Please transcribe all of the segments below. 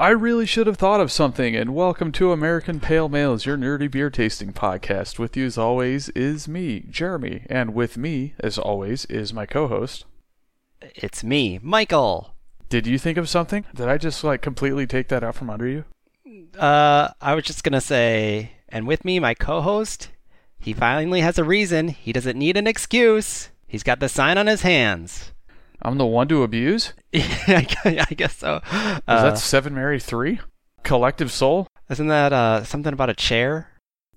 I really should have thought of something, and welcome to American Pale Males, your nerdy beer tasting podcast. With you, as always, is me, Jeremy, and with me, as always, is my co host. It's me, Michael. Did you think of something? Did I just like completely take that out from under you? Uh, I was just gonna say, and with me, my co-host. He finally has a reason. He doesn't need an excuse. He's got the sign on his hands. I'm the one to abuse? I I guess so. Is Uh, that Seven Mary 3? Collective Soul? isn't that uh something about a chair?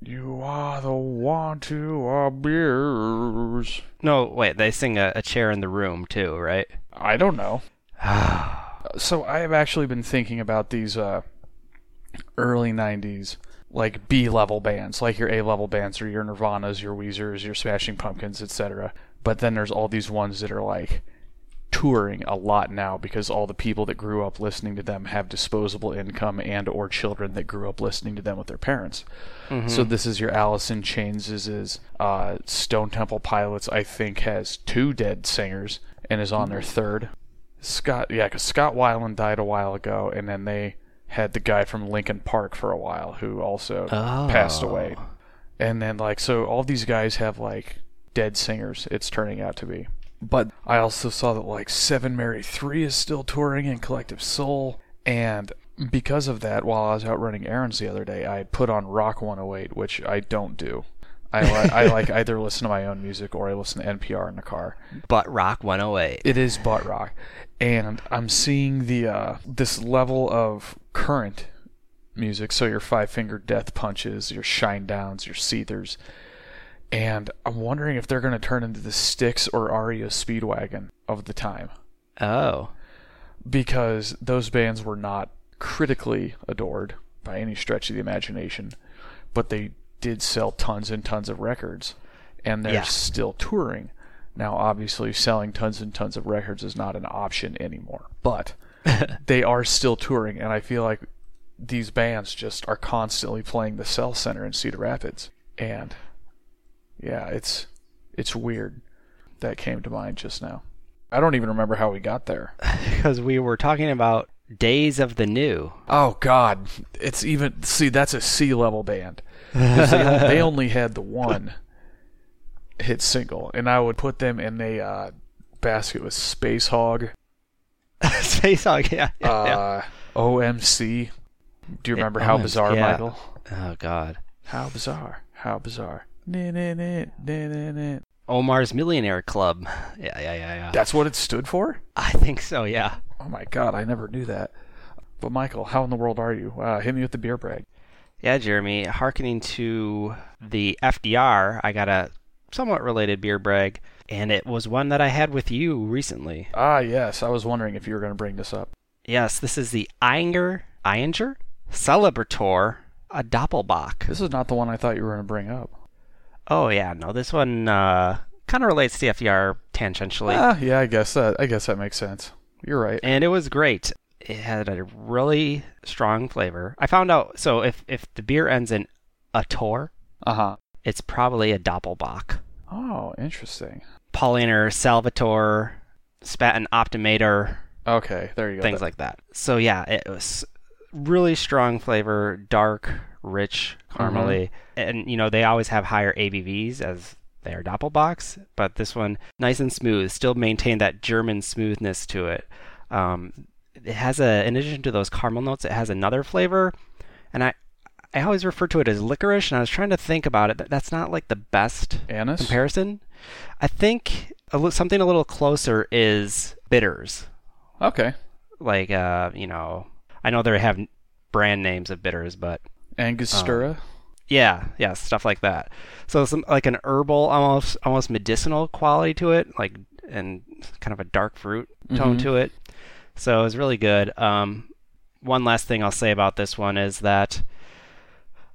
You are the one to abuse. No, wait. They sing a, a chair in the room too, right? I don't know. So I have actually been thinking about these uh, early '90s like B level bands, like your A level bands or your Nirvanas, your Weezers, your Smashing Pumpkins, etc. But then there's all these ones that are like touring a lot now because all the people that grew up listening to them have disposable income and or children that grew up listening to them with their parents. So this is your Alice in Chains is uh, Stone Temple Pilots I think has two dead singers and is on their third. Scott, yeah, because Scott Weiland died a while ago, and then they had the guy from Linkin Park for a while who also passed away. And then like so, all these guys have like dead singers. It's turning out to be. But I also saw that like Seven Mary Three is still touring in Collective Soul, and because of that, while I was out running errands the other day, I put on Rock 108, which I don't do. I, li- I like either listen to my own music or I listen to NPR in the car. Butt Rock 108. It is butt rock, and I'm seeing the uh, this level of current music. So your Five Finger Death Punches, your Shinedowns, your Seethers, and I'm wondering if they're going to turn into the Styx or REO Speedwagon of the time Oh. because those bands were not critically adored by any stretch of the imagination, but they did sell tons and tons of records, and they're Yeah. still touring. Now, obviously, selling tons and tons of records is not an option anymore, but they are still touring, and I feel like these bands just are constantly playing the Cell Center in Cedar Rapids, and yeah, it's it's weird. That came to mind just now. I don't even remember how we got there. Because we were talking about Days of the New. Oh God, it's even see that's a C level band 'Cause they, they only had the one hit single, and I would put them in a uh, basket with Spacehog, Spacehog, yeah. yeah, yeah. uh, OMC. Do you remember Yeah, how OMC, bizarre, yeah. Michael? Oh, God. How bizarre! How bizarre! Omar's Millionaire Club. Yeah, yeah, yeah, yeah. That's what it stood for. I think so, yeah. Oh my God, I never knew that. But Michael, how in the world are you? Uh, hit me with the beer brag. Yeah, Jeremy, hearkening to the FDR, I got a somewhat related beer brag, and it was one that I had with you recently. Ah, yes. I was wondering if you were going to bring this up. Yes, this is the Ayinger, Ayinger Celebrator, a Doppelbock. This is not the one I thought you were going to bring up. Oh, yeah, no, this one uh, kind of relates to FDR tangentially. Ah, yeah, I guess that I guess that makes sense. You're right. and it was great. It had a really strong flavor. I found out so if if the beer ends in a tor, Uh huh. it's probably a Doppelbock. Oh, interesting. Paulaner, Salvator, Spaten Optimator, Okay, there you go. things That- like that. So yeah, it was really strong flavor, dark, rich, caramely, and you know they always have higher ABVs as their Doppelbocks, but this one nice and smooth, still maintained that German smoothness to it. Um, it has a, in addition to those caramel notes, it has another flavor, and I, I always refer to it as licorice, and I was trying to think about it. That that's not like the best Anise. comparison. I think a something a little closer is bitters Okay. like uh you know i know they have brand names of bitters but Angostura. yeah yeah stuff like that so some like an herbal almost almost medicinal quality to it like and kind of a dark fruit tone Mhm. to it so it was really good um one last thing i'll say about this one is that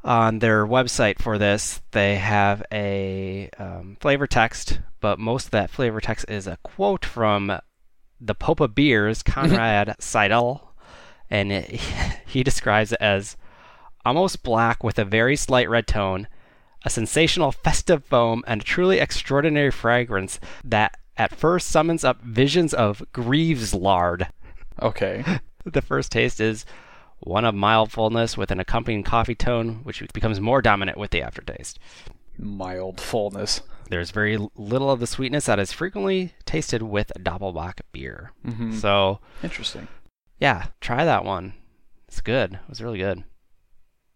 on their website for this they have a um, flavor text but most of that flavor text is a quote from the Pope of Beers, Conrad Seidl, and it, he describes it as almost black with a very slight red tone, a sensational festive foam, and a truly extraordinary fragrance that at first summons up visions of Greaves lard. Okay. The first taste is one of mild fullness with an accompanying coffee tone, which becomes more dominant with the aftertaste. Mild fullness. There's very little of the sweetness that is frequently tasted with Doppelbock beer. Mm-hmm. So, Interesting. Yeah, try that one. It's good. It was really good.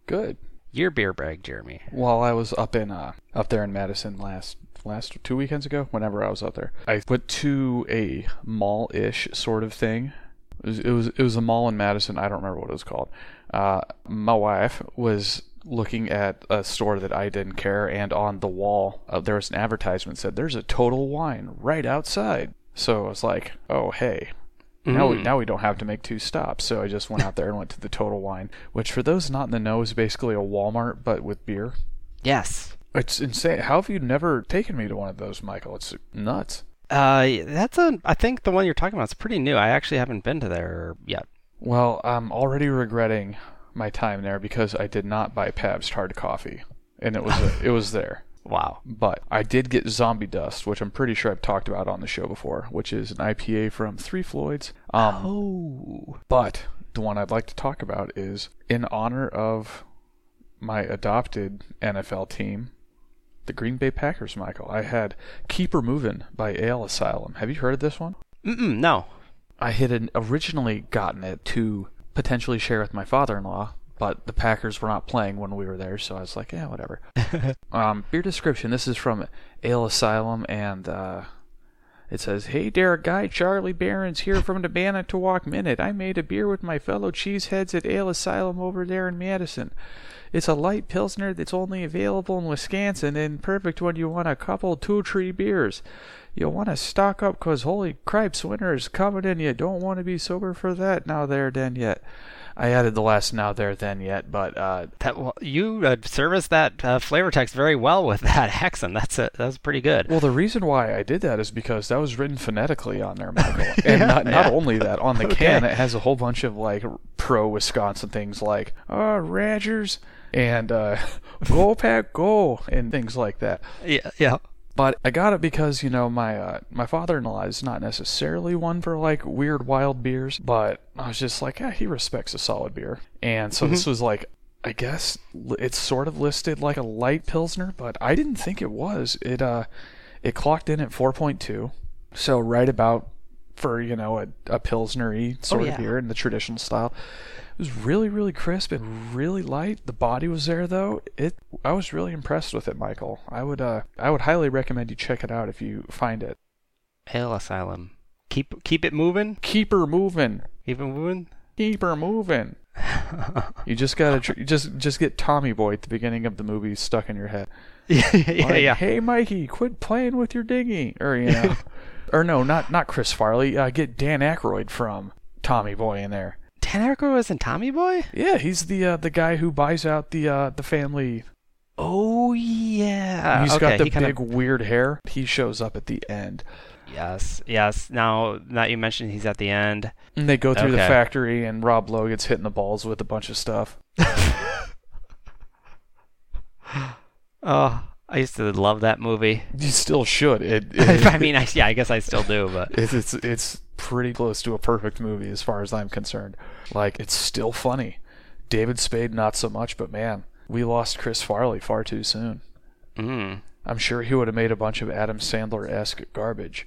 Good. Your beer brag, Jeremy. While I was up in uh, up there in Madison last last two weekends ago, whenever I was up there, I went to a mall-ish sort of thing. It was it was, it was a mall in Madison. I don't remember what it was called. Uh, my wife was looking at a store that I didn't care, and on the wall uh, there was an advertisement that said, "There's a Total Wine right outside." So I was like, "Oh hey, now we Mm. now we don't have to make two stops. So I just went out there and went to the Total Wine, which for those not in the know is basically a Walmart but with beer. Yes. It's insane. How have you never taken me to one of those, Michael? It's nuts. Uh, that's a. I think the one you're talking about is pretty new. I actually haven't been to there yet. Well, I'm already regretting my time there because I did not buy Pabst hard coffee, and it was it was there. Wow. But I did get Zombie Dust, which I'm pretty sure I've talked about on the show before, which is an IPA from Three Floyds. Um, Oh. But the one I'd like to talk about is in honor of my adopted NFL team, the Green Bay Packers, Michael. I had Keeper Movin' by Ale Asylum. Have you heard of this one? Mm-mm, no. I had originally gotten it to potentially share with my father in law, but the Packers were not playing when we were there, so I was like, yeah, whatever. um, beer description this is from Ale Asylum, and uh, it says, Hey there, guy Charlie Berens's here from the Manitowoc Minute. I made a beer with my fellow cheeseheads at Ale Asylum over there in Madison. It's a light pilsner that's only available in Wisconsin and perfect when you want a couple two tree beers. You'll want to stock up 'cause holy cripes, winter is coming and you don't want to be sober for that now there then yet. I added the last now there then yet, but uh, That you uh, service that uh, flavor text very well with that accent. That's a, that's pretty good. Well, the reason why I did that is because that was written phonetically on there, Michael. And not, not yeah. only that, on the Okay. can it has a whole bunch of like pro Wisconsin things like "Oh, Rogers" and uh, "Go Pack Go" and things like that. Yeah, yeah. But I got it because you know my uh, my father-in-law is not necessarily one for like weird wild beers, but I was just like, yeah, he respects a solid beer, and so this was like. I guess it's sort of listed like a light pilsner, but I didn't think it was. It uh, it clocked in at 4.2, so right about for you know a, a pilsnery sort yeah. of beer in the traditional style. It was really really crisp and really light. The body was there though. It I was really impressed with it, Michael. I would uh I would highly recommend you check it out if you find it. Ale Asylum. Keep keep it moving. Keep her moving. Keep it moving. Keep her moving. You just gotta tr- just just get Tommy Boy at the beginning of the movie stuck in your head. yeah, yeah, Like, yeah. Hey Mikey, quit playing with your dinghy, or you know, or no, not not Chris Farley. Uh, get Dan Aykroyd from Tommy Boy in there. Aykroyd was in Tommy Boy. Yeah, he's the uh, the guy who buys out the uh, the family. Oh yeah. He's okay, got the he kinda- big weird hair. He shows up at the end. Yes, yes. Now that you mentioned he's at the end. And they go through the factory, and Rob Lowe gets hit in the balls with a bunch of stuff. Oh, I used to love that movie. You still should. It, it I mean, I, yeah, I guess I still do, but it's, it's it's pretty close to a perfect movie as far as I'm concerned. Like it's still funny. David Spade not so much, but man, we lost Chris Farley far too soon. mm, I'm sure he would have made a bunch of Adam Sandler-esque garbage,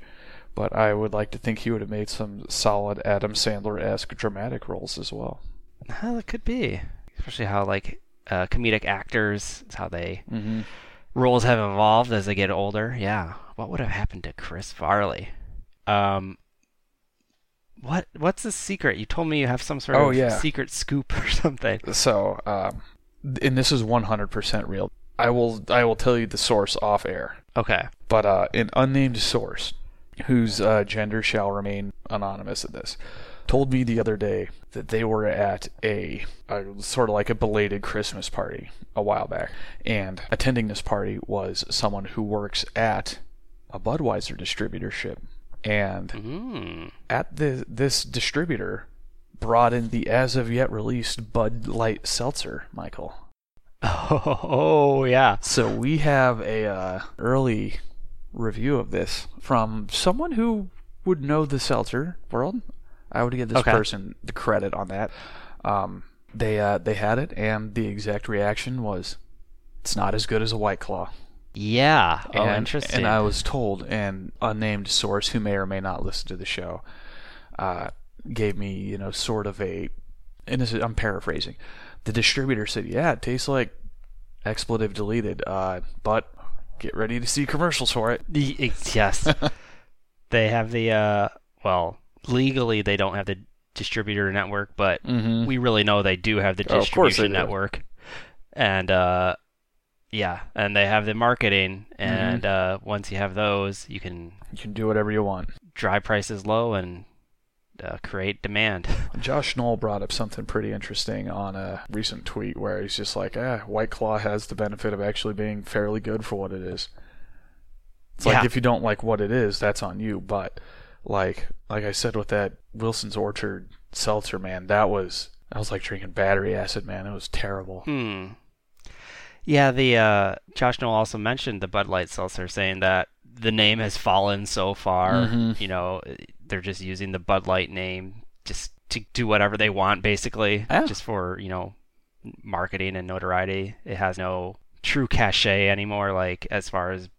but I would like to think he would have made some solid Adam Sandler-esque dramatic roles as well. well, it could be, especially how like uh, comedic actors, how they Mm-hmm. roles have evolved as they get older. Yeah, what would have happened to Chris Farley? Um, what what's the secret? You told me you have some sort Oh, of yeah. secret scoop or something. So, um, and this is 100% real. I will I will tell you the source off air. Okay. but uh, an unnamed source, whose uh, gender shall remain anonymous in this, told me the other day that they were at a, a sort of like a belated Christmas party a while back, and attending this party was someone who works at a Budweiser distributorship, and Mm. at the this distributor brought in the as of yet released Bud Light Seltzer, Michael. Oh, yeah. So we have a uh, early review of this from someone who would know the seltzer world. I would give this Okay. person the credit on that. Um, they uh, they had it, and the exact reaction was, "It's not as good as a White Claw." Yeah. Oh, interesting. And I was told, an unnamed source who may or may not listen to the show, uh, gave me, you know, sort of a, and this is, I'm paraphrasing. The distributor said, "Yeah, it tastes like expletive deleted, uh, but get ready to see commercials for it." The- yes. they have the uh well, legally they don't have the distributor network, but Mm-hmm. we really know they do have the Oh, of course they distribution do. network. And uh yeah, and they have the marketing Mm-hmm. and uh once you have those, you can You can do whatever you want. drive prices low and uh, create demand. Josh Knoll brought up something pretty interesting on a recent tweet where he's just like, "Ah, White Claw has the benefit of actually being fairly good for what it is." It's like if you don't like what it is, that's on you. But like, like I said with that Wilson's Orchard seltzer, man, that was that was like drinking battery acid, man. It was terrible. Hmm. Yeah, the uh, Josh Knoll also mentioned the Bud Light seltzer, saying that the name has fallen so far. Mhm. You know, they're just using the Bud Light name just to do whatever they want, basically, Yeah. just for you know marketing and notoriety. It has no true cachet anymore, like as far as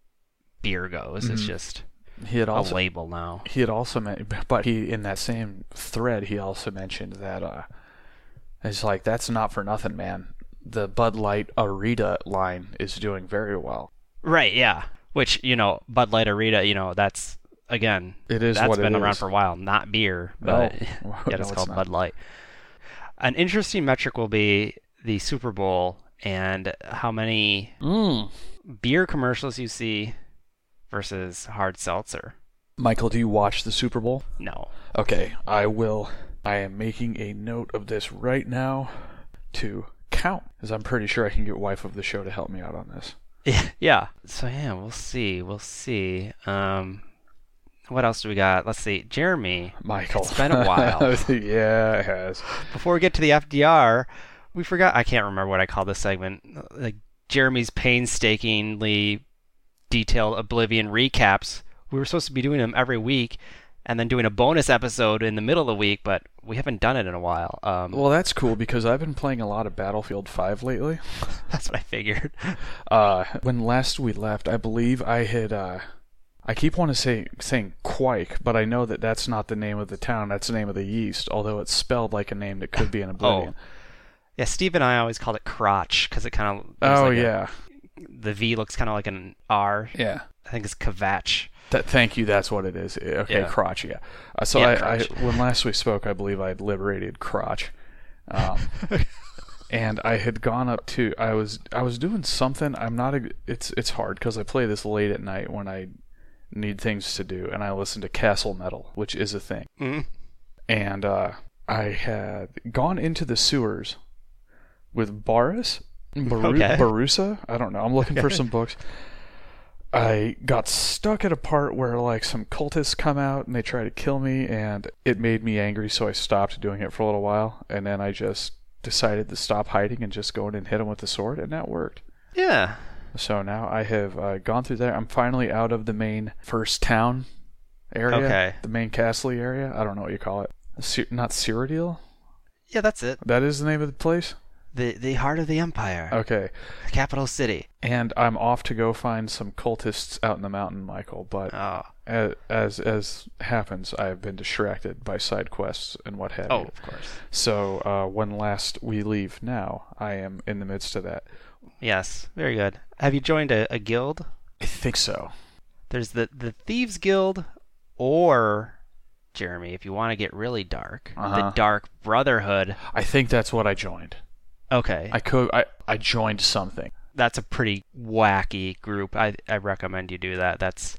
beer goes. It's Mhm. just He had a also label now. he had also meant, but he in that same thread he also mentioned that uh, it's like that's not for nothing, man. The Bud Light Arita line is doing very well. Right? Yeah. Which you know, Bud Light Arita, you know, that's again It is That's been around is. for a while, not beer, but No, yet it's it's called not. Bud Light. An interesting metric will be the Super Bowl and how many Mm. beer commercials you see versus hard seltzer. Michael, do you watch the Super Bowl? No. Okay, I will. I am making a note of this right now to count, because I'm pretty sure I can get wife of the show to help me out on this. yeah. So yeah, we'll see. We'll see. Um, what else do we got? Let's see. Jeremy, Michael, It's been a while. yeah, it has. before we get to the FDR, we forgot. I can't remember what I called this segment. Like Jeremy's painstakingly detailed Oblivion recaps. We were supposed to be doing them every week, and then doing a bonus episode in the middle of the week, but we haven't done it in a while. Um, Well, that's cool because I've been playing a lot of Battlefield 5 lately. that's what I figured. Uh, when last we left, I believe I had. Uh, I keep wanting to say saying Kveik, but I know that that's not the name of the town. That's the name of the yeast, although it's spelled like a name that could be an Oblivion. oh. Yeah, Steve and I always called it crotch because it kind of. Oh, yeah, the V looks kind of like an R. yeah. I think it's Kvatch. That, thank you. That's what it is. Eh, Okay, Yeah. crotch. Yeah. Uh, so Yeah, I, crotch. I, when last we spoke, I believe I had liberated crotch, um, and I had gone up to. I was I was doing something. I'm not. A, it's it's hard because I play this late at night when I need things to do, and I listen to Castle Metal, which is a thing. Mm. And uh, I had gone into the sewers with Baris, Baru- Okay. Barusa. I don't know. I'm looking for some books. I got stuck at a part where like some cultists come out and they try to kill me, and it made me angry, so I stopped doing it for a little while, and then I just decided to stop hiding and just go in and hit them with the sword, and that worked. Yeah. So now I have uh, gone through there. I'm finally out of the main first town area, Okay. the main castle area. I don't know what you call it. Not Cyrodiil? Yeah, that's it. That is the name of the place. The the heart of the empire, Okay, the capital city. and I'm off to go find some cultists out in the mountain, Michael. But Oh, as as, as happens, I have been distracted by side quests and what have oh, you. of course. So uh, when last we leave now, I am in the midst of that. Yes, very good. Have you joined a, a guild? I think so. There's the the thieves guild, or Jeremy, if you want to get really dark, Uh-huh. the Dark Brotherhood. I think that's what I joined. Okay, I could. I I joined something. that's a pretty wacky group. I I recommend you do that. That's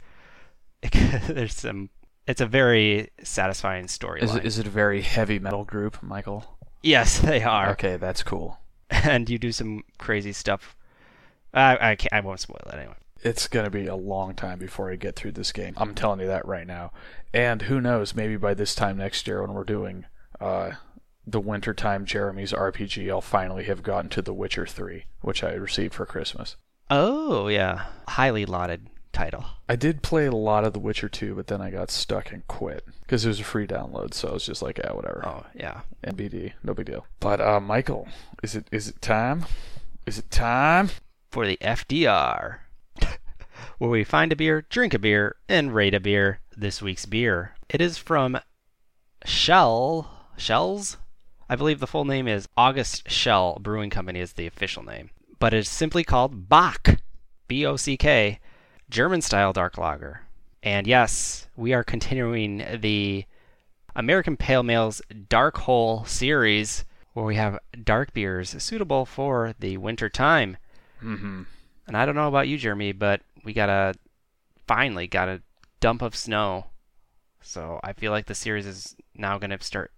there's some. It's a very satisfying story. Is storyline. it, is it a very heavy metal group, Michael? Yes, they are. Okay, that's cool. and you do some crazy stuff. I I can't, I won't spoil it anyway. It's gonna be a long time before I get through this game. I'm telling you that right now. And who knows? Maybe by this time next year, when we're doing uh, the wintertime Jeremy's RPG, I'll finally have gotten to The Witcher 3, which I received for Christmas. Oh yeah, highly lauded title. I did play a lot of The Witcher 2, but then I got stuck and quit because it was a free download. So I was just like, yeah, whatever. Oh yeah. NBD, no big deal. But uh, Michael, is it is it time? Is it time? For the FDR, where we find a beer, drink a beer, and rate a beer. This week's beer. It is from Schell. Schells? I believe the full name is August Schell Brewing Company is the official name. But it's simply called Bock. B O C K. German style dark lager. And yes, we are continuing the American Pale Ale's Dark Hole series where we have dark beers suitable for the winter time. Mm-hmm. And I don't know about you, Jeremy, but we got a finally got a dump of snow. So I feel like the series is now going to start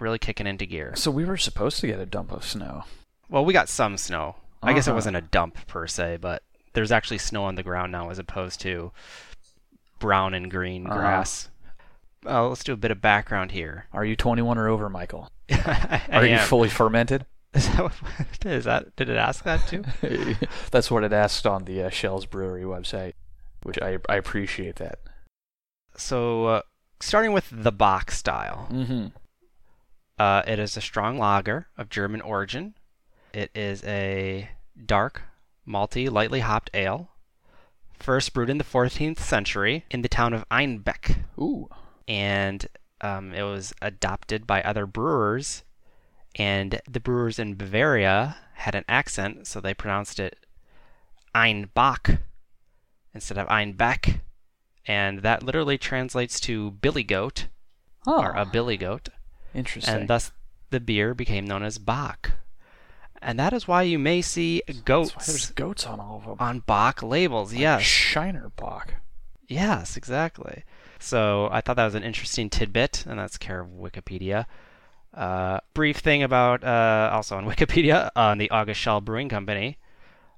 really kicking into gear. So we were supposed to get a dump of snow. Well, we got some snow. I guess it Uh-huh. wasn't a dump per se, but there's actually snow on the ground now as opposed to brown and green Uh-huh. grass. Uh, let's do a bit of background here. Are you 21 or over, Michael? Are you am. fully fermented? Is that, what- is that did it ask that too? That's what it asked on the uh, Schell's Brewery website, which I I appreciate that. So, uh, starting with the box style. Mm-hmm. Uh, it is a strong lager of German origin. It is a dark, malty, lightly hopped ale. First brewed in the 14th century in the town of Einbeck, Ooh. and um, it was adopted by other brewers. And the brewers in Bavaria had an accent, so they pronounced it Einbach instead of Einbeck, and that literally translates to billy goat Oh, or a billy goat interesting. and thus the beer became known as Bock. And that is why you may see That's why goats there's goats on all of them. on Bock labels. Yes. Shiner Bock. Yes, exactly. So I thought that was an interesting tidbit, and that's care of Wikipedia. Uh, brief thing about uh, also on Wikipedia on the August Schall Brewing Company.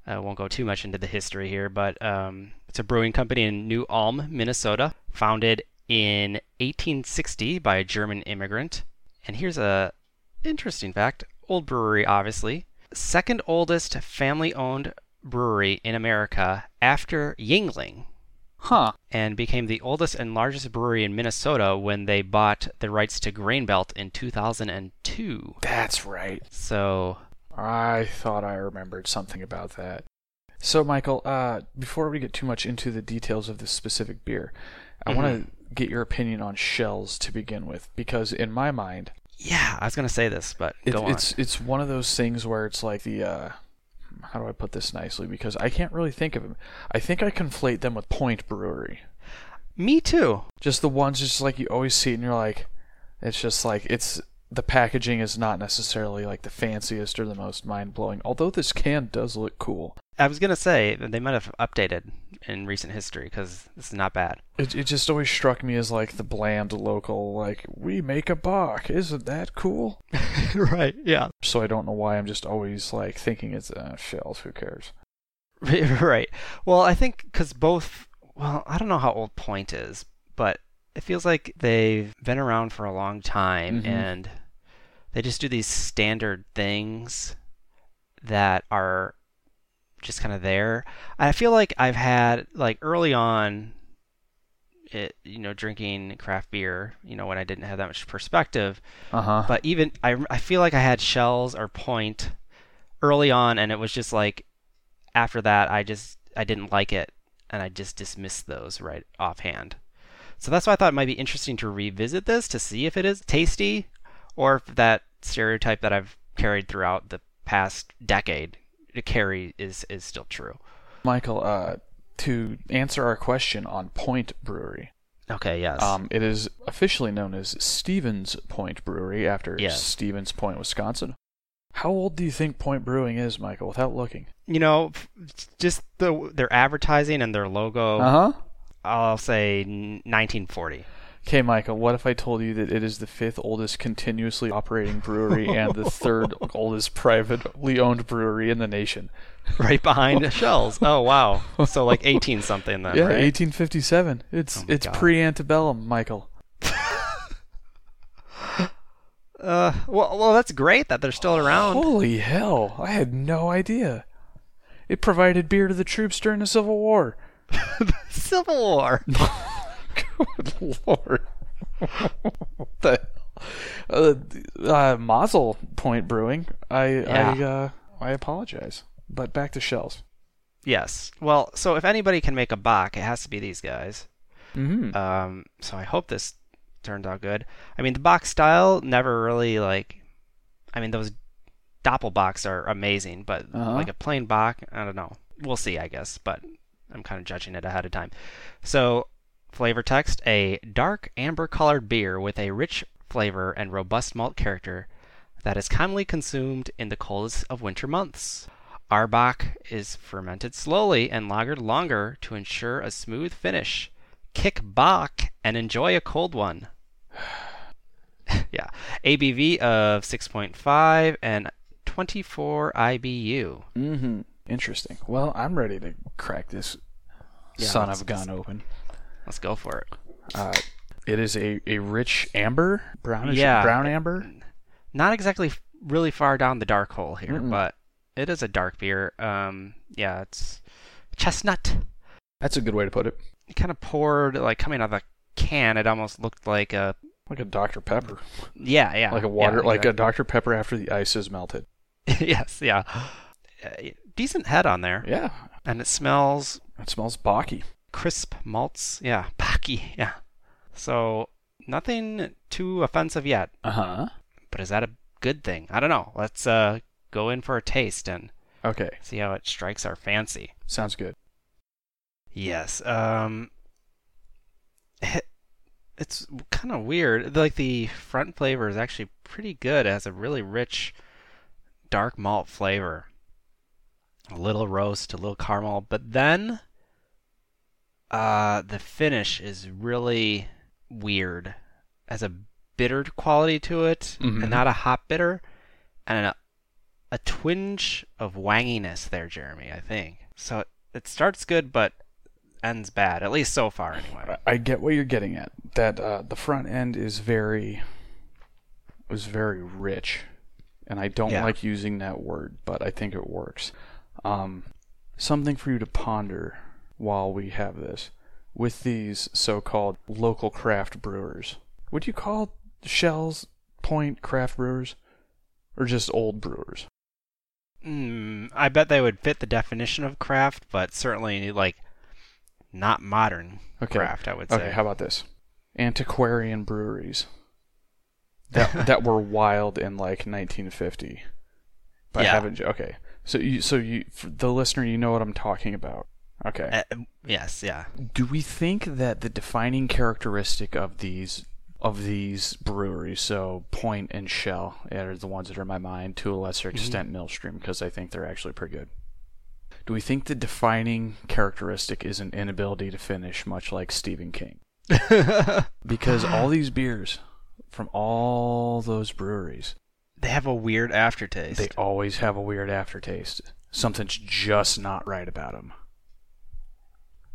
I won't go too much into the history here, but um, it's a brewing company in New Ulm, Minnesota, founded in 1860 by a German immigrant. And here's a interesting fact: old brewery, obviously, second oldest family-owned brewery in America after Yuengling Huh. and became the oldest and largest brewery in Minnesota when they bought the rights to Grain Belt in 2002. That's right. So, I thought I remembered something about that. So, Michael, uh, before we get too much into the details of this specific beer, I want Mm-hmm. to get your opinion on Schells to begin with, because in my mind, yeah, I was going to say this, but it, go on. it's it's one of those things where it's like the uh, how do I put this nicely? Because I can't really think of them. I think I conflate them with Point Brewery. Me too. Just the ones, just like you always see, it and you're like, it's just like it's the packaging is not necessarily like the fanciest or the most mind blowing. Although this can does look cool. I was going to say that they might have updated in recent history because this is not bad. It it just always struck me as like the bland local, like we make a Bock. Isn't that cool? right, yeah. So I don't know why I'm just always like thinking it's uh, Schells. Who cares? right. Well, I think because both, well, I don't know how old Point is, but it feels like they've been around for a long time Mhm. and they just do these standard things that are just kind of there. I feel like I've had, like, early on, it, you know, drinking craft beer, you know, when I didn't have that much perspective, Uh huh. but even I, I feel like I had Schells or point early on, and it was just like after that I just I didn't like it, and I just dismissed those right offhand. So that's why I thought it might be interesting to revisit this to see if it is tasty, or if that stereotype that I've carried throughout the past decade to carry is is still true. Michael, uh, to answer our question on Point Brewery, Okay. Yes. um, it is officially known as Stevens Point Brewery after Yes. Stevens Point, Wisconsin. How old do you think Point Brewing is, Michael? Without looking. you know, just the their advertising and their logo. Uh huh. I'll say 1940. Okay, Michael, what if I told you that it is the fifth oldest continuously operating brewery and the third oldest privately owned brewery in the nation? right behind Schells. Oh wow! So like 18 something then, yeah, right? 1857. It's Oh it's God. pre-antebellum, Michael. Uh, well, well, that's great that they're still around. Holy hell! I had no idea. It provided beer to the troops during the Civil War. Civil War. Good lord. the uh, uh, Mazel Point Brewing. I Yeah. I uh, I apologize. But back to Schells. Yes. Well, so if anybody can make a Bock, it has to be these guys. Mm-hmm. Um, so I hope this turns out good. I mean, the Bock style never really like. I mean, those Doppelbocks are amazing, but Uh-huh. like a plain Bock, I don't know. We'll see, I guess, but I'm kind of judging it ahead of time. So, flavor text: a dark amber-colored beer with a rich flavor and robust malt character that is commonly consumed in the coldest of winter months. Our Bock is fermented slowly and lagered longer to ensure a smooth finish. Kick back and enjoy a cold one. yeah. ABV of 6.5 and 24 IBU. mm-hmm. Interesting. Well, I'm ready to crack this Yeah, son of gun open. Let's go for it. Uh, it is a, a rich amber, brownish Yeah. brown amber. Not exactly really far down the dark hole here, Mm-mm. but it is a dark beer. Um, yeah, it's chestnut. That's a good way to put it. It kind of poured like coming out of the can. It almost looked like a Like a Dr Pepper, yeah, yeah, like a water, yeah, like a. Dr Pepper after the ice is melted. yes, yeah. Uh, decent head on there, Yeah, and it smells it smells Baki. Crisp malts. Yeah, Paki. Yeah. So nothing too offensive yet, Uh huh. but is that a good thing? I don't know. Let's uh, go in for a taste and Okay, see how it strikes our fancy. sounds good. Yes. Um. it- It's kind of weird. Like the front flavor is actually pretty good. It has a really rich, dark malt flavor. A little roast, a little caramel, but then, uh, the finish is really weird. Has a bitter quality to it, Mhm. and not a hot bitter, and a, a twinge of wanginess there, Jeremy. I think so. It starts good, but ends bad. At least so far, anyway. I- I get what you're getting at. That uh, the front end is very was very rich, and I don't Yeah. like using that word, but I think it works. Um, something for you to ponder while we have this with these so-called local craft brewers. Would you call Schells Point craft brewers, or just old brewers? Mm, I bet they would fit the definition of craft, but certainly like not modern Okay. craft. I would say. Okay, how about this? Antiquarian breweries that that were wild in like 1950. But Yeah. haven't okay. So you so you the listener you know what I'm talking about. Okay. Uh, yes, yeah. Do we think that the defining characteristic of these of these breweries, so Point and Schell, are the ones that are in my mind, to a lesser extent Millstream, because I think they're actually pretty good. Do we think the defining characteristic is an inability to finish, much like Stephen King? Because all these beers from all those breweries, they have a weird aftertaste. they always have a weird aftertaste. Something's just not right about them.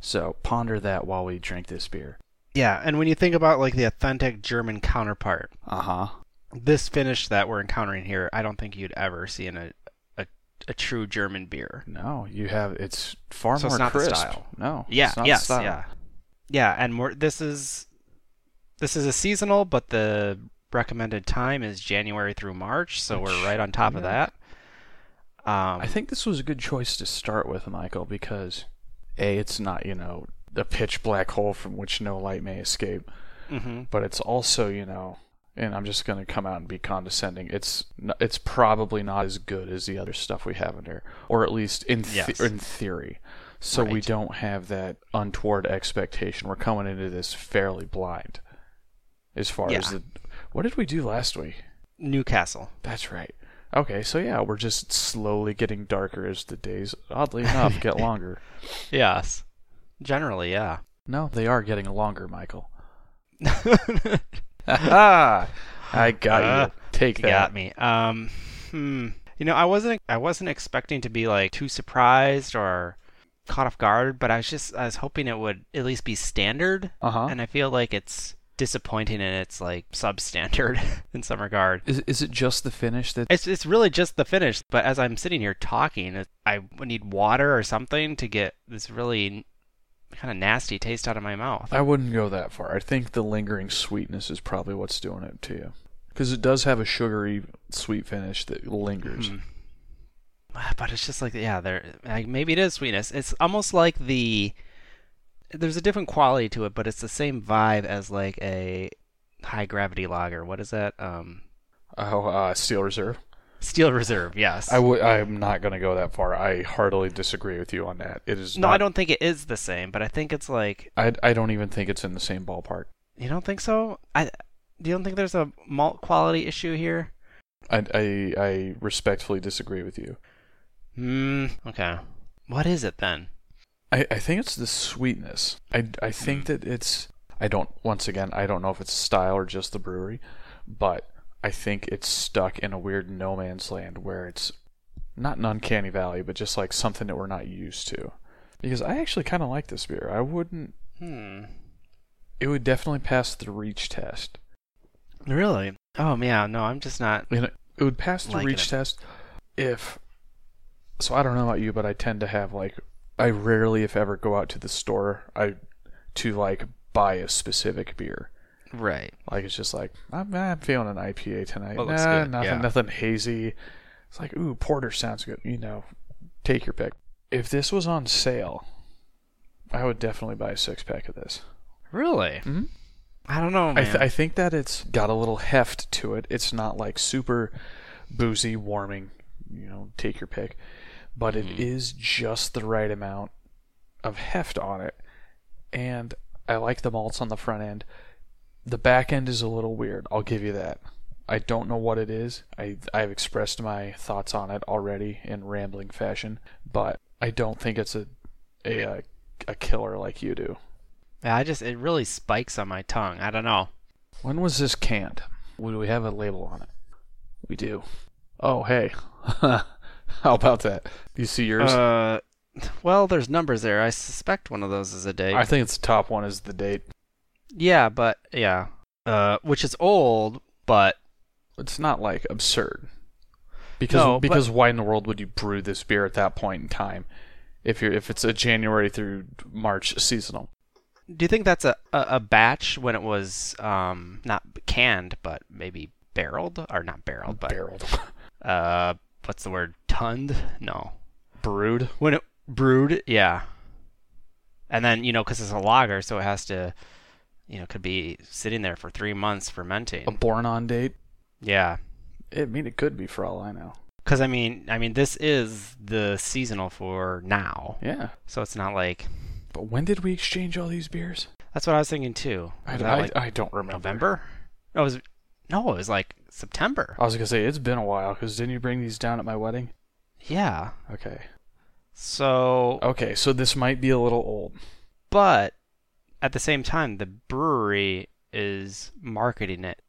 So ponder that while we drink this beer. yeah, and when you think about like the authentic German counterpart, Uh huh. this finish that we're encountering here, I don't think you'd ever see in a a, a true German beer. No, you have it's far So it's more not the crisp. style. No. Yeah, it's not yes, yeah, yeah, and more. This is this is a seasonal, but the recommended time is January through March, so Which- we're right on top of that. Um, I think this was a good choice to start with, Michael, because a it's not you know the pitch black hole from which no light may escape, mhm. but it's also you know, and I'm just gonna come out and be condescending. It's it's probably not as good as the other stuff we have in here, or at least in th- Yes. in theory. So we don't have that untoward expectation. We're coming into this fairly blind, as far as the. What did we do last week? Newcastle. That's right. Okay, so yeah, we're just slowly getting darker as the days, oddly enough, get longer. Yes. Generally, yeah. No, they are getting longer, Michael. Ah, I got Uh, you. Take that. got me. Um, hmm. You know, I wasn't I wasn't expecting to be like too surprised or caught off guard, but I was just I was hoping it would at least be standard, Uh huh. and I feel like it's disappointing and it's like substandard in some regard. Is is it just the finish that? It's it's really just the finish, but as I'm sitting here talking, I need water or something to get this really kind of nasty taste out of my mouth. I wouldn't go that far. I think the lingering sweetness is probably what's doing it to you. Because it does have a sugary, sweet finish that lingers. Hmm. But it's just like yeah, there like, maybe it is sweetness. It's almost like the there's a different quality to it, but it's the same vibe as like a high gravity lager. What is that? Um, Oh, uh, Steel Reserve. Steel Reserve. Yes. I would. I'm not going to go that far. I heartily disagree with you on that. It is. no, not, I don't think it is the same, but I think it's like I, I don't even think it's in the same ballpark. you don't think so. I do you don't think there's a malt quality issue here? I, I, I respectfully disagree with you. Hmm. Okay. What is it then? I, I think it's the sweetness. I, I think that it's. I don't. Once again, I don't know if it's style or just the brewery, but I think it's stuck in a weird no man's land where it's not an uncanny valley, but just like something that we're not used to. Because I actually kind of like this beer. I wouldn't. Hmm. It would definitely pass the reach test. Really? Oh yeah. No, I'm just not. And it, it would pass the reach it. test if. So I don't know about you, but I tend to have like I rarely, if ever, go out to the store. I to like buy a specific beer. Right. Like it's just like I'm, I'm feeling an IPA tonight. Well, nah, nothing, yeah. nothing hazy. It's like ooh, porter sounds good. You know, take your pick. If this was on sale, I would definitely buy a six pack of this. Really? Mhm. I don't know, I, man. th- I think that it's got a little heft to it. It's not like super boozy, warming. You know, take your pick, but it Mhm. is just the right amount of heft on it, and I like the malts on the front end. The back end is a little weird. I'll give you that. I don't know what it is. I I've expressed my thoughts on it already in rambling fashion, but I don't think it's a a a, a killer like you do. I just it really spikes on my tongue. I don't know. When was this canned? Do we have a label on it? We do. Oh, hey. How about that? You see yours? Uh, well, there's numbers there. I suspect one of those is a date. I think it's the top one is the date. yeah, but yeah, uh, which is old, but It's not like absurd. Because No, but- because why in the world would you brew this beer at that point in time? If you're if it's a January through March seasonal. do you think that's a, a, a batch when it was um not canned, but maybe barreled or not barreled, but Barreled. uh, what's the word? Tunned? No, Brewed. when it brewed, yeah. And then you know, because it's a lager, so it has to, you know, could be sitting there for three months fermenting. A born on date. yeah, I mean it could be for all I know. because I mean, I mean, this is the seasonal for now, Yeah. so it's not like But when did we exchange all these beers? that's what I was thinking too. I, Was I, that like I don't remember. November? No, it was no, it was like September. I was gonna say it's been a while because didn't you bring these down at my wedding? Yeah. Okay. So, Okay, so this might be a little old. but at the same time, the brewery is marketing it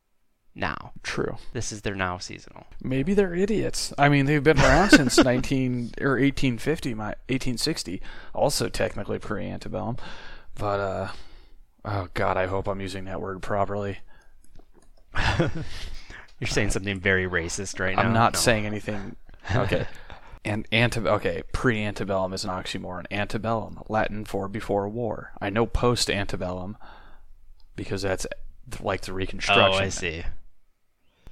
now. True. This is their now seasonal. Maybe they're idiots. I mean, they've been around since 19 or 1850, my 1860. Also technically pre-antebellum, but uh, oh god, I hope I'm using that word properly. You're saying something very racist right now. I'm not No. saying anything. Okay. And ante okay, pre-antebellum is an oxymoron. Antebellum, Latin for before war. I know post-antebellum because that's like the reconstruction. Oh, I see.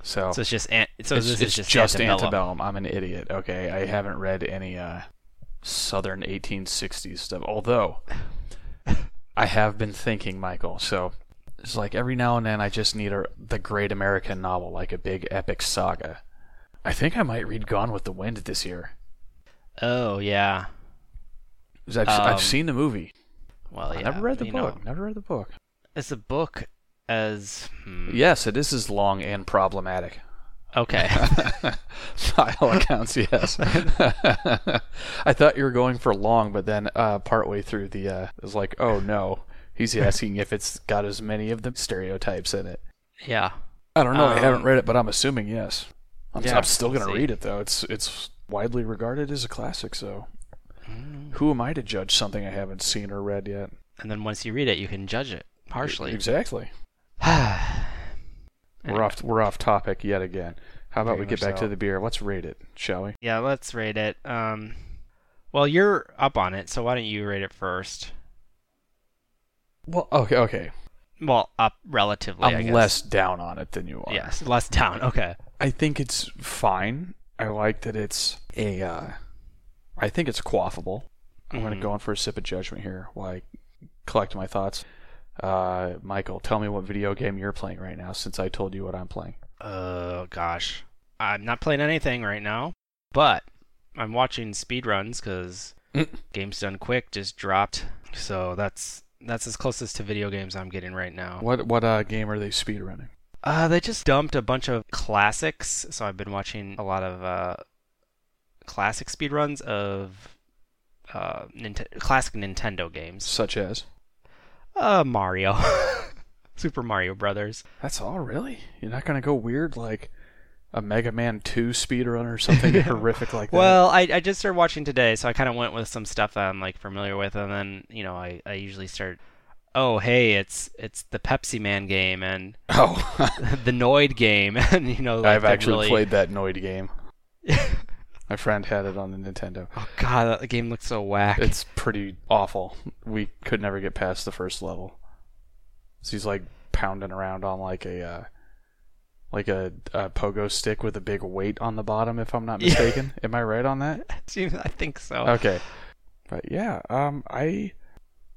So, So it's just an- so it's, this it's just, just antebellum. antebellum. I'm an idiot. Okay, I haven't read any uh, Southern 1860s stuff. Although I have been thinking, Michael. So it's like every now and then I just need a the great American novel, like a big epic saga. I think I might read Gone with the Wind this year. Oh yeah, I've, Um, I've seen the movie. Well, yeah. I never read the book. know, Never read the book. is the book as hmm, Yes, it is as long and problematic. okay? By all accounts, yes. I thought you were going for long, but then uh, partway through the, uh, it was like, oh no, he's asking if it's got as many of the stereotypes in it. yeah. I don't know. I haven't Um, read it, but I'm assuming yes. I'm, yeah, I'm still gonna read it though. It's it's widely regarded as a classic. So Mm. who am I to judge something I haven't seen or read yet? And then once you read it, you can judge it harshly. Exactly. We're off. We're off topic yet again. How about Very we get back so. to the beer? Let's rate it, shall we? Yeah, let's rate it. Um, well, you're up on it, so why don't you rate it first? Well, okay, okay. Well, up relatively. I'm less down on it than you are. Yes, less down. Okay. I think it's fine. I like that it's a. Uh, I think it's quaffable. I'm going Mhm. to go in for a sip of judgment here while I collect my thoughts. Uh, Michael, tell me what video game you're playing right now since I told you what I'm playing. Oh gosh, I'm not playing anything right now, but I'm watching speedruns because Mm. Games Done Quick just dropped. So that's that's as closest to video games I'm getting right now. What what uh, game are they speedrunning? Uh, they just dumped a bunch of classics, so I've been watching a lot of uh, classic speedruns of uh, Nint- classic Nintendo games. Such as? Uh, Mario, Super Mario Brothers. That's all, really? You're not going to go weird like a Mega Man 2 speedrun or something horrific like that? Well, I, I just started watching today, so I kind of went with some stuff that I'm like familiar with, and then you know I, I usually start. Oh, hey, it's it's the Pepsi Man game and oh, the Noid game, and you know like I've actually really... played that Noid game. My friend had it on the Nintendo. Oh God, that game looks so whack. It's pretty awful. We could never get past the first level. So he's like pounding around on like a uh, like a, a pogo stick with a big weight on the bottom. If I'm not Yeah. mistaken, am I right on that? I think so. Okay, but yeah, um, I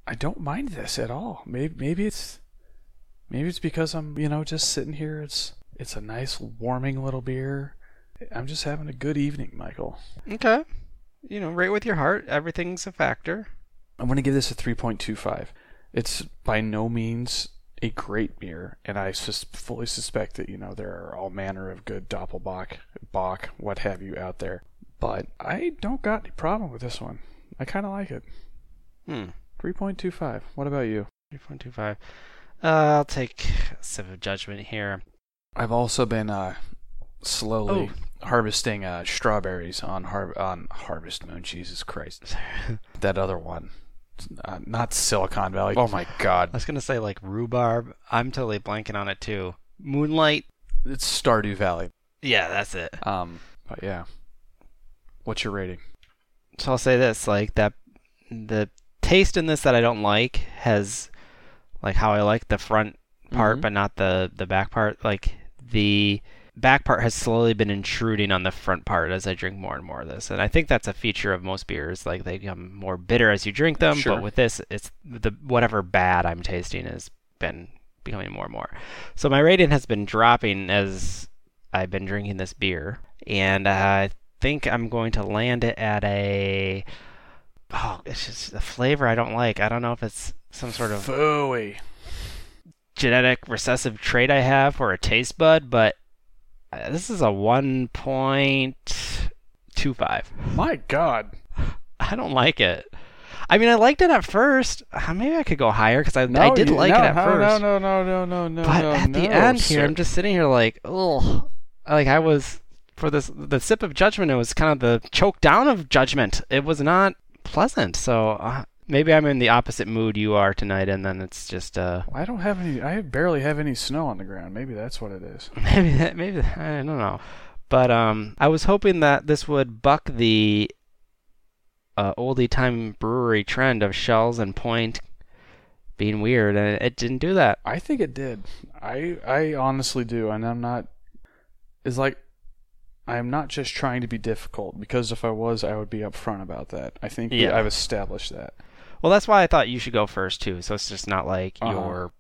I don't mind this at all. Maybe maybe it's maybe it's because I'm you know just sitting here. It's it's a nice warming little beer. I'm just having a good evening, Michael. Okay. You know, right with your heart, everything's a factor. I'm going to give this a 3.25. It's by no means a great beer, and I sus- fully suspect that you know there are all manner of good Doppelbock, Bock, what have you out there. But I don't got any problem with this one. I kind of like it. Hmm. 3.25. What about you? 3.25. Uh, I'll take a sip of judgment here. I've also been uh, slowly harvesting uh, strawberries on har- on Harvest Moon. Jesus Christ, that other one, uh, not Silicon Valley. Oh my God, I was gonna say like rhubarb. I'm totally blanking on it too. Moonlight. it's Stardew Valley. Yeah, that's it. Um, but yeah, what's your rating? So I'll say this: like that, the taste in this that I don't like has, like how I like the front part, Mhm. but not the the back part. Like the back part has slowly been intruding on the front part as I drink more and more of this, and I think that's a feature of most beers. Like they become more bitter as you drink them, Sure. but with this, it's the whatever bad I'm tasting has been becoming more and more. So my rating has been dropping as I've been drinking this beer, and I think I'm going to land it at a. Oh, it's just the flavor I don't like. I don't know if it's some sort of Fooey. genetic recessive trait I have or a taste bud, but uh, this is a 1.25. My God. I don't like it. I mean, I liked it at first. Uh, Maybe I could go higher because I, No, I did you- like no, it at first. No, no, no, no, no, no. but no, at the end sir. here, I'm just sitting here like, oh, like I was for this the sip of judgment. It was kind of the choke down of judgment. It was not pleasant. So uh, maybe I'm in the opposite mood you are tonight, and then it's just uh, I don't have any. I barely have any snow on the ground. Maybe that's what it is. maybe that maybe I don't know. But um, I was hoping that this would buck the uh, oldie time brewery trend of Schells and point being weird, and it didn't do that. I think it did. I I honestly do, and I'm not. It's like I am not just trying to be difficult because if I was, I would be upfront about that. I think Yeah. I've established that. Well, that's why I thought you should go first too. So it's just not like Uh-huh. you're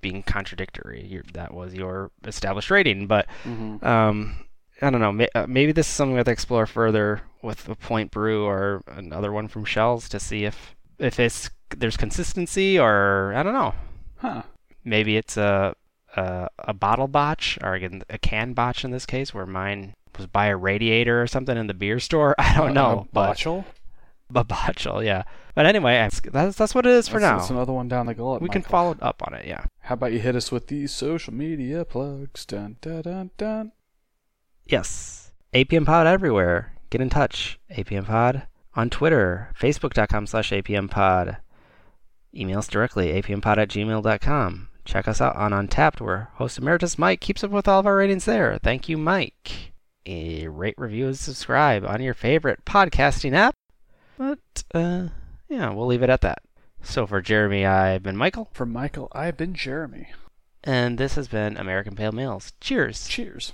being contradictory. you that was your established rating, but Mm-hmm. um, I don't know. May, uh, maybe this is something we have to explore further with a Point Brew or another one from Schells to see if if it's there's consistency or I don't know. Huh. Maybe it's a a, a bottle botch or again a can botch in this case, where mine was by a radiator or something in the beer store. I don't know, Uh, but botchel? a botchel, yeah. But anyway, that's that's what it is for That's- now. That's another one down the gullet. we can follow up on it, yeah. How about you hit us with these social media plugs? Dun dun dun dun. Yes. APM Pod everywhere. Get in touch. APM Pod on Twitter, facebook.com slash APM Pod. Email us directly, apmpod at gmail.com. Check us out on Untappd, where host emeritus Mike keeps up with all of our ratings there. Thank you, Mike. A rate, review, and subscribe on your favorite podcasting app. But, uh, yeah, we'll leave it at that. So for Jeremy, I've been Michael, For Michael, I've been Jeremy. and this has been American Pale Males. Cheers. Cheers.